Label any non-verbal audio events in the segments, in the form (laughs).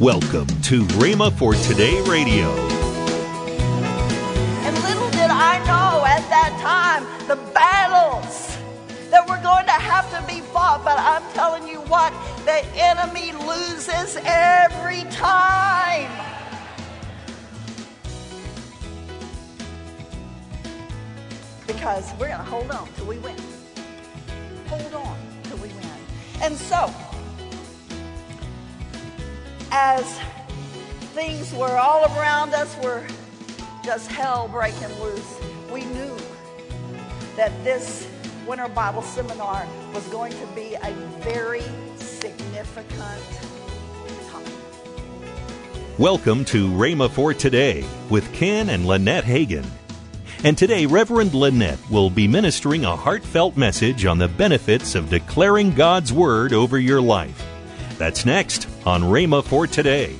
Welcome to Rhema for Today Radio. And little did I know at that time the battles that were going to have to be fought. But I'm telling you what, the enemy loses every time. Because we're going to hold on till we win. Hold on till we win. And so, as things were all around us were just hell breaking loose, we knew that this Winter Bible Seminar was going to be a very significant time. Welcome to Rhema for Today with Ken and Lynette Hagin. And today, Reverend Lynette will be ministering a heartfelt message on the benefits of declaring God's Word over your life. That's next on Rhema for Today.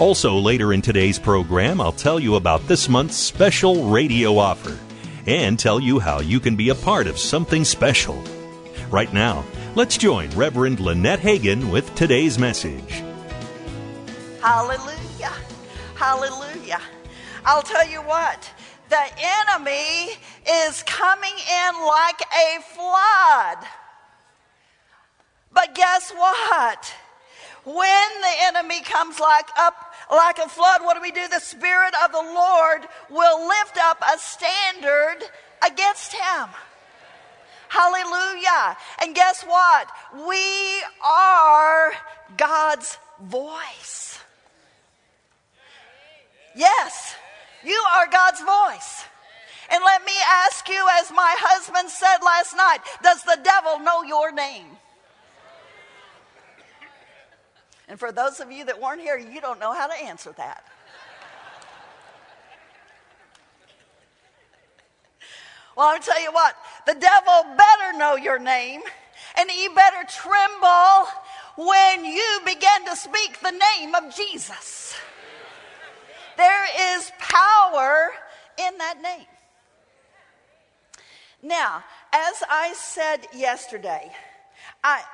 Also, later in today's program, I'll tell you about this month's special radio offer and tell you how you can be a part of something special. Right now, let's join Reverend Lynette Hagin with today's message. Hallelujah. Hallelujah. I'll tell you what, the enemy is coming in like a flood. But guess what? When the enemy comes like up like a flood, what do we do? The Spirit of the Lord will lift up a standard against him. Hallelujah. And guess what? We are God's voice. Yes, you are God's voice. And let me ask you, as my husband said last night, does the devil know your name? And for those of you that weren't here, you don't know how to answer that. Well, I'll tell you what, the devil better know your name, and he better tremble when you begin to speak the name of Jesus. There is power in that name. Now, as I said yesterday, I,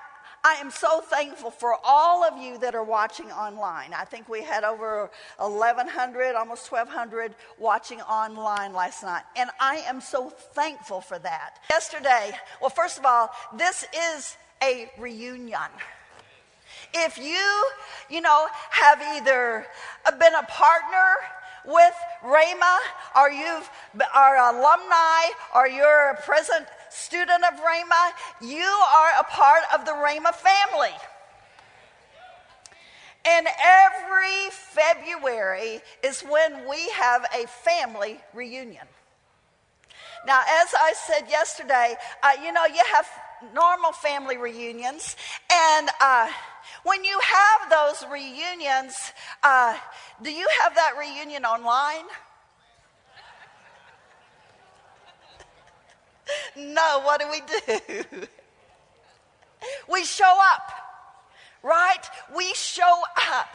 I am so thankful for all of you that are watching online. I think we had over 1,100, almost 1,200 watching online last night. And I am so thankful for that. Yesterday, well, first of all, this is a reunion. If you, you know, have either been a partner with Rhema, or you've are alumni, or you're a present student of Rhema, you are a part of the Rhema family. And every February is when we have a family reunion. Now, as I said yesterday, uh, you know, you have normal family reunions, and uh, when you have those reunions, uh, do you have that reunion online? No, what do we do? (laughs) we show up, right? We show up.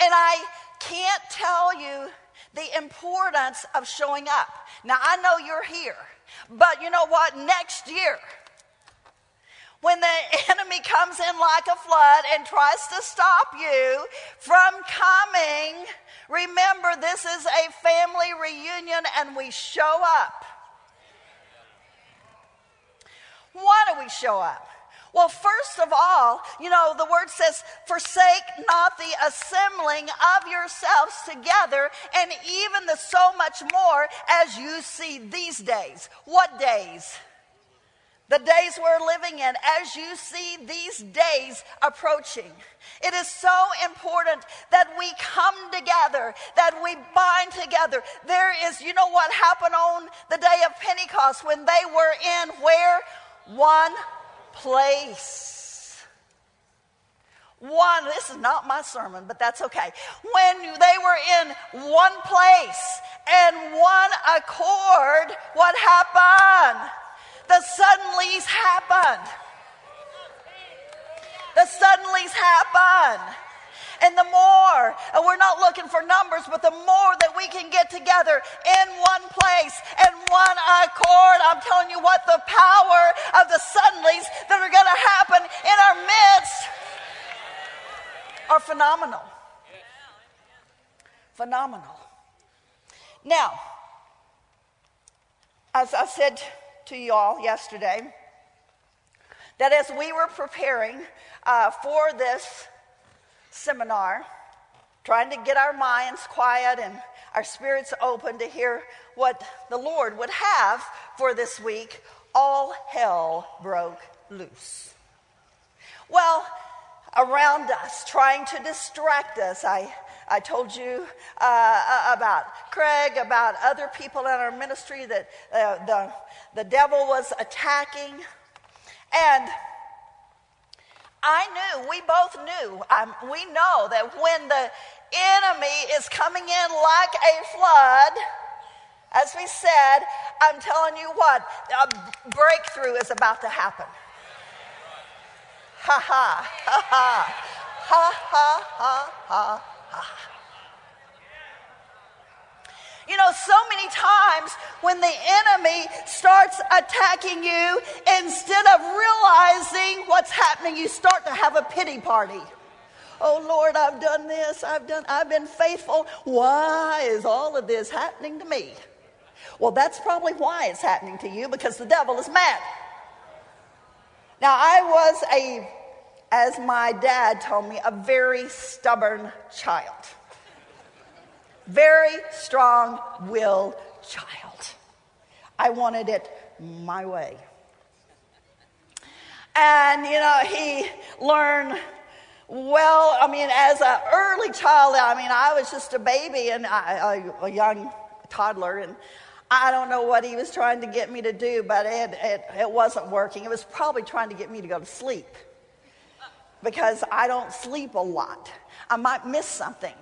And I can't tell you the importance of showing up. Now, I know you're here, but you know what? Next year, when the (laughs) enemy comes in like a flood and tries to stop you from coming, remember this is a family reunion and we show up. Why do we show up? Well, first of all, you know, the word says, forsake not the assembling of yourselves together, and even the so much more as you see these days. What days? The days we're living in, as you see these days approaching. It is so important that we come together, that we bind together. There is, you know what happened on the day of Pentecost when they were in where? One place. One, this is not my sermon, but that's okay. When they were in one place and one accord, what happened? The suddenlies happened. The suddenlies happened. And the more, and we're not looking for numbers, but the more that we can get together in one place and one accord, I'm telling you what, the power of the suddenlies that are going to happen in our midst are phenomenal. phenomenal. Now, as I said to you all yesterday, that as we were preparing uh, for this seminar, trying to get our minds quiet and our spirits open to hear what the Lord would have for this week, all hell broke loose. Well, around us, trying to distract us, I, I told you uh, about Craig, about other people in our ministry that uh, the, the devil was attacking. And I knew, we both knew, um, we know that when the enemy is coming in like a flood, as we said, I'm telling you what, a breakthrough is about to happen. Ha ha, ha ha, ha ha, ha ha, ha. You know, so many times when the enemy starts attacking you, instead of realizing what's happening, you start to have a pity party. Oh Lord, I've done this, I've done, I've been faithful. Why is all of this happening to me? Well, that's probably why it's happening to you because the devil is mad. Now, I was a, as my dad told me, a very stubborn child very strong willed child. I wanted it my way. And, you know, he learned well, I mean, as an early child, I mean, I was just a baby and I, a, a young toddler, and I don't know what he was trying to get me to do, but it, it, it wasn't working. It was probably trying to get me to go to sleep because I don't sleep a lot. I might miss something.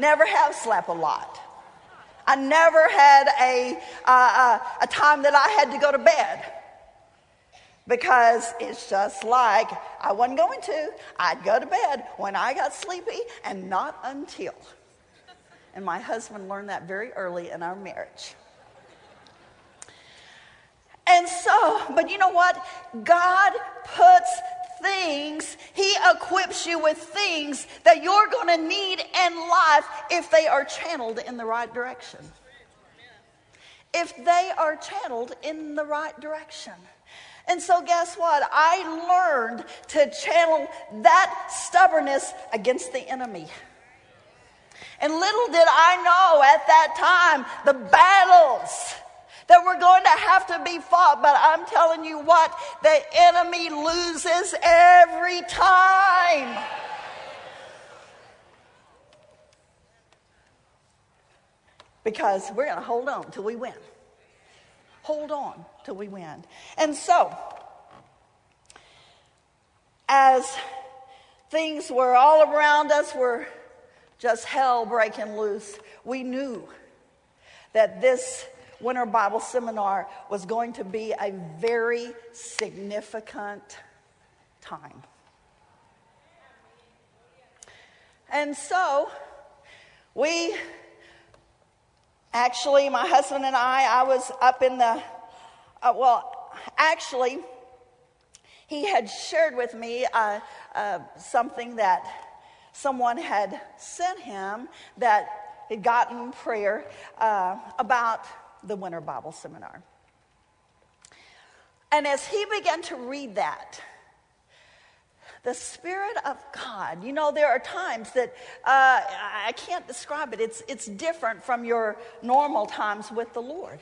Never have slept a lot. I never had a, uh, a time that I had to go to bed because it's just like I wasn't going to. I'd go to bed when I got sleepy and not until. And my husband learned that very early in our marriage. And so, but you know what? God puts things, He equips you with things that you're going to need in life if they are channeled in the right direction. If they are channeled in the right direction. And so, guess what? I learned to channel that stubbornness against the enemy. And little did I know at that time the battles that we're going to have to be fought. But I'm telling you what, the enemy loses every time. Because we're going to hold on till we win. Hold on till we win. And so, as things were all around us were just hell breaking loose, we knew that this Winter Bible Seminar was going to be a very significant time. And so we actually, my husband and I, I was up in the, uh, well, actually, he had shared with me uh, uh, something that someone had sent him that had gotten prayer uh, about the Winter Bible Seminar. And as he began to read that, the Spirit of God, you know, there are times that uh, I can't describe it, it's, it's different from your normal times with the Lord.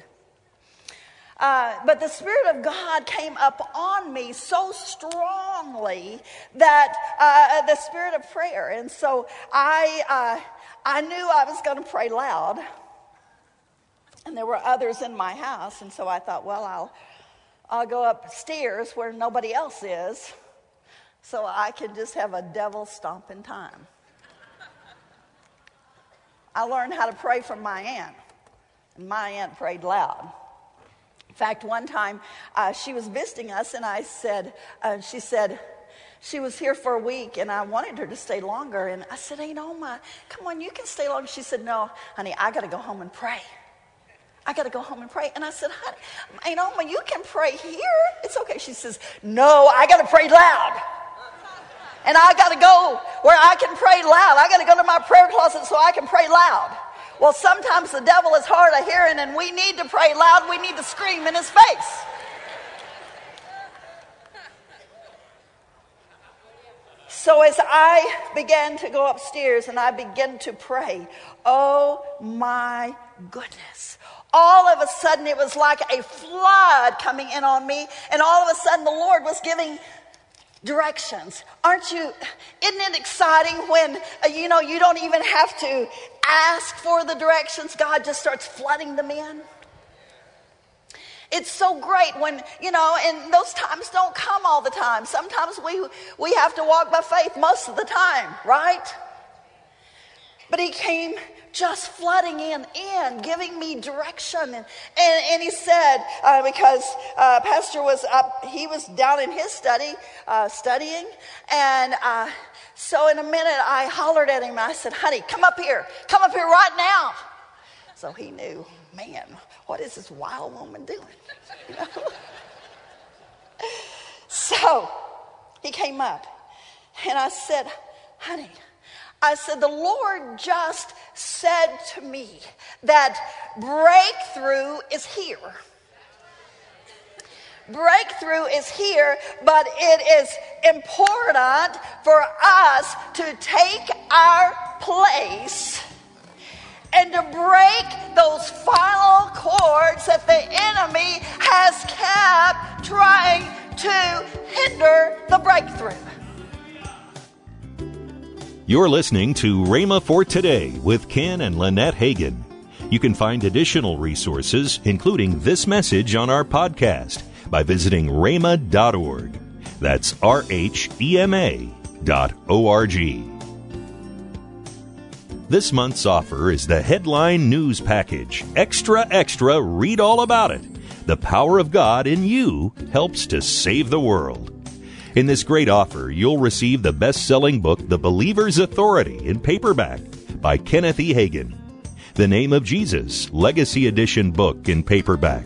Uh, but the Spirit of God came up on me so strongly that uh, the Spirit of prayer. And so I, uh, I knew I was going to pray loud. And there were others in my house, and so I thought, well, I'll, I'll go upstairs where nobody else is so I can just have a devil stomping time. I learned how to pray from my aunt, and my aunt prayed loud. In fact, one time uh, she was visiting us, and I said, uh, she said, she was here for a week, and I wanted her to stay longer. And I said, Hey, Noma, come on, you can stay longer. She said, No, honey, I got to go home and pray. I got to go home and pray. And I said, honey, you know, you can pray here. It's okay. She says, no, I got to pray loud. And I got to go where I can pray loud. I got to go to my prayer closet so I can pray loud. Well, sometimes the devil is hard of hearing and we need to pray loud. We need to scream in his face. So as I began to go upstairs and I began to pray, oh my goodness. All of a sudden, it was like a flood coming in on me, and all of a sudden, the Lord was giving directions. Aren't you? Isn't it exciting when, uh, you know, you don't even have to ask for the directions? God just starts flooding them in. It's so great when, you know, and those times don't come all the time. Sometimes we, we have to walk by faith most of the time, right? But he came just flooding in, in, giving me direction. And, and, and he said, uh, because uh, Pastor was up, he was down in his study, uh, studying. And uh, so in a minute, I hollered at him. I said, honey, come up here. Come up here right now. So he knew, man, what is this wild woman doing? (laughs) So he came up. And I said, honey, I said, the Lord just said to me that breakthrough is here. Breakthrough is here, but it is important for us to take our place and to break those final cords that the enemy has kept trying to hinder the breakthrough. You're listening to Rhema for Today with Ken and Lynette Hagin. You can find additional resources, including this message, on our podcast by visiting rhema.org. That's R H E M A dot O R G. This month's offer is the headline news package. Extra, extra, read all about it. The power of God in you helps to save the world. In this great offer, you'll receive the best selling book, The Believer's Authority, in paperback by Kenneth E. Hagin. The Name of Jesus, Legacy Edition book in paperback,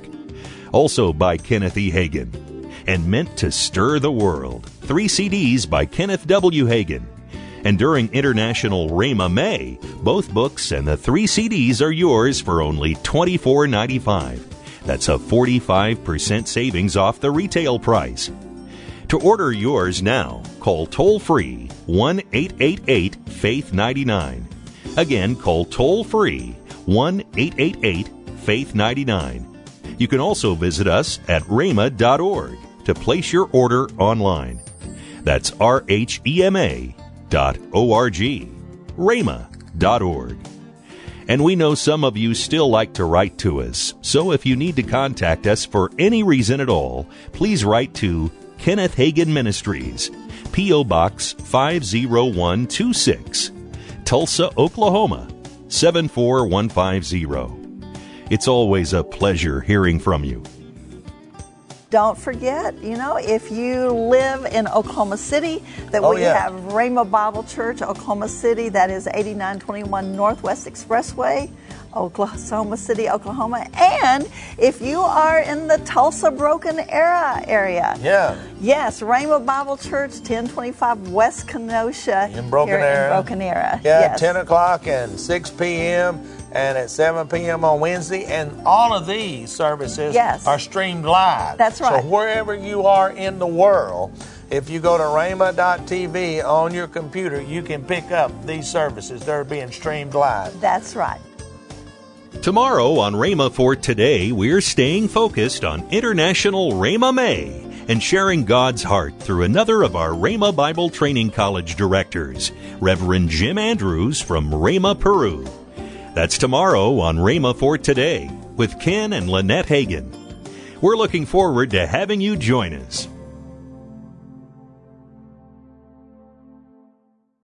also by Kenneth E. Hagin. And Meant to Stir the World, three CDs by Kenneth W. Hagin. And during International Rhema May, both books and the three CDs are yours for only $24.95. That's a 45% savings off the retail price. To order yours now, call toll free 1 888 Faith 99. Again, call toll free 1 888 Faith 99. You can also visit us at rhema.org to place your order online. That's R H E M A dot O R G. rhema.org. And we know some of you still like to write to us, so if you need to contact us for any reason at all, please write to Kenneth Hagin Ministries, P.O. Box 50126, Tulsa, Oklahoma 74150. It's always a pleasure hearing from you. Don't forget, you know, if you live in Oklahoma City, that Oh, we yeah. have Rhema Bible Church, Oklahoma City, that is 8921 Northwest Expressway, Oklahoma City, Oklahoma. And if you are in the Tulsa Broken Arrow area, Yeah. yes, Rhema Bible Church, 1025 West Kenosha, In Broken Arrow. in Broken Arrow. Yeah, yes. 10 o'clock and 6 p.m. and at 7 p.m. on Wednesday. And all of these services Yes. are streamed live. That's right. So wherever you are in the world, if you go to rhema.tv on your computer, you can pick up these services. They're being streamed live. That's right. Tomorrow on Rhema for Today, we're staying focused on International Rhema May and sharing God's heart through another of our Rhema Bible Training College directors, Reverend Jim Andrews from Rhema, Peru. That's tomorrow on Rhema for Today with Ken and Lynette Hagin. We're looking forward to having you join us.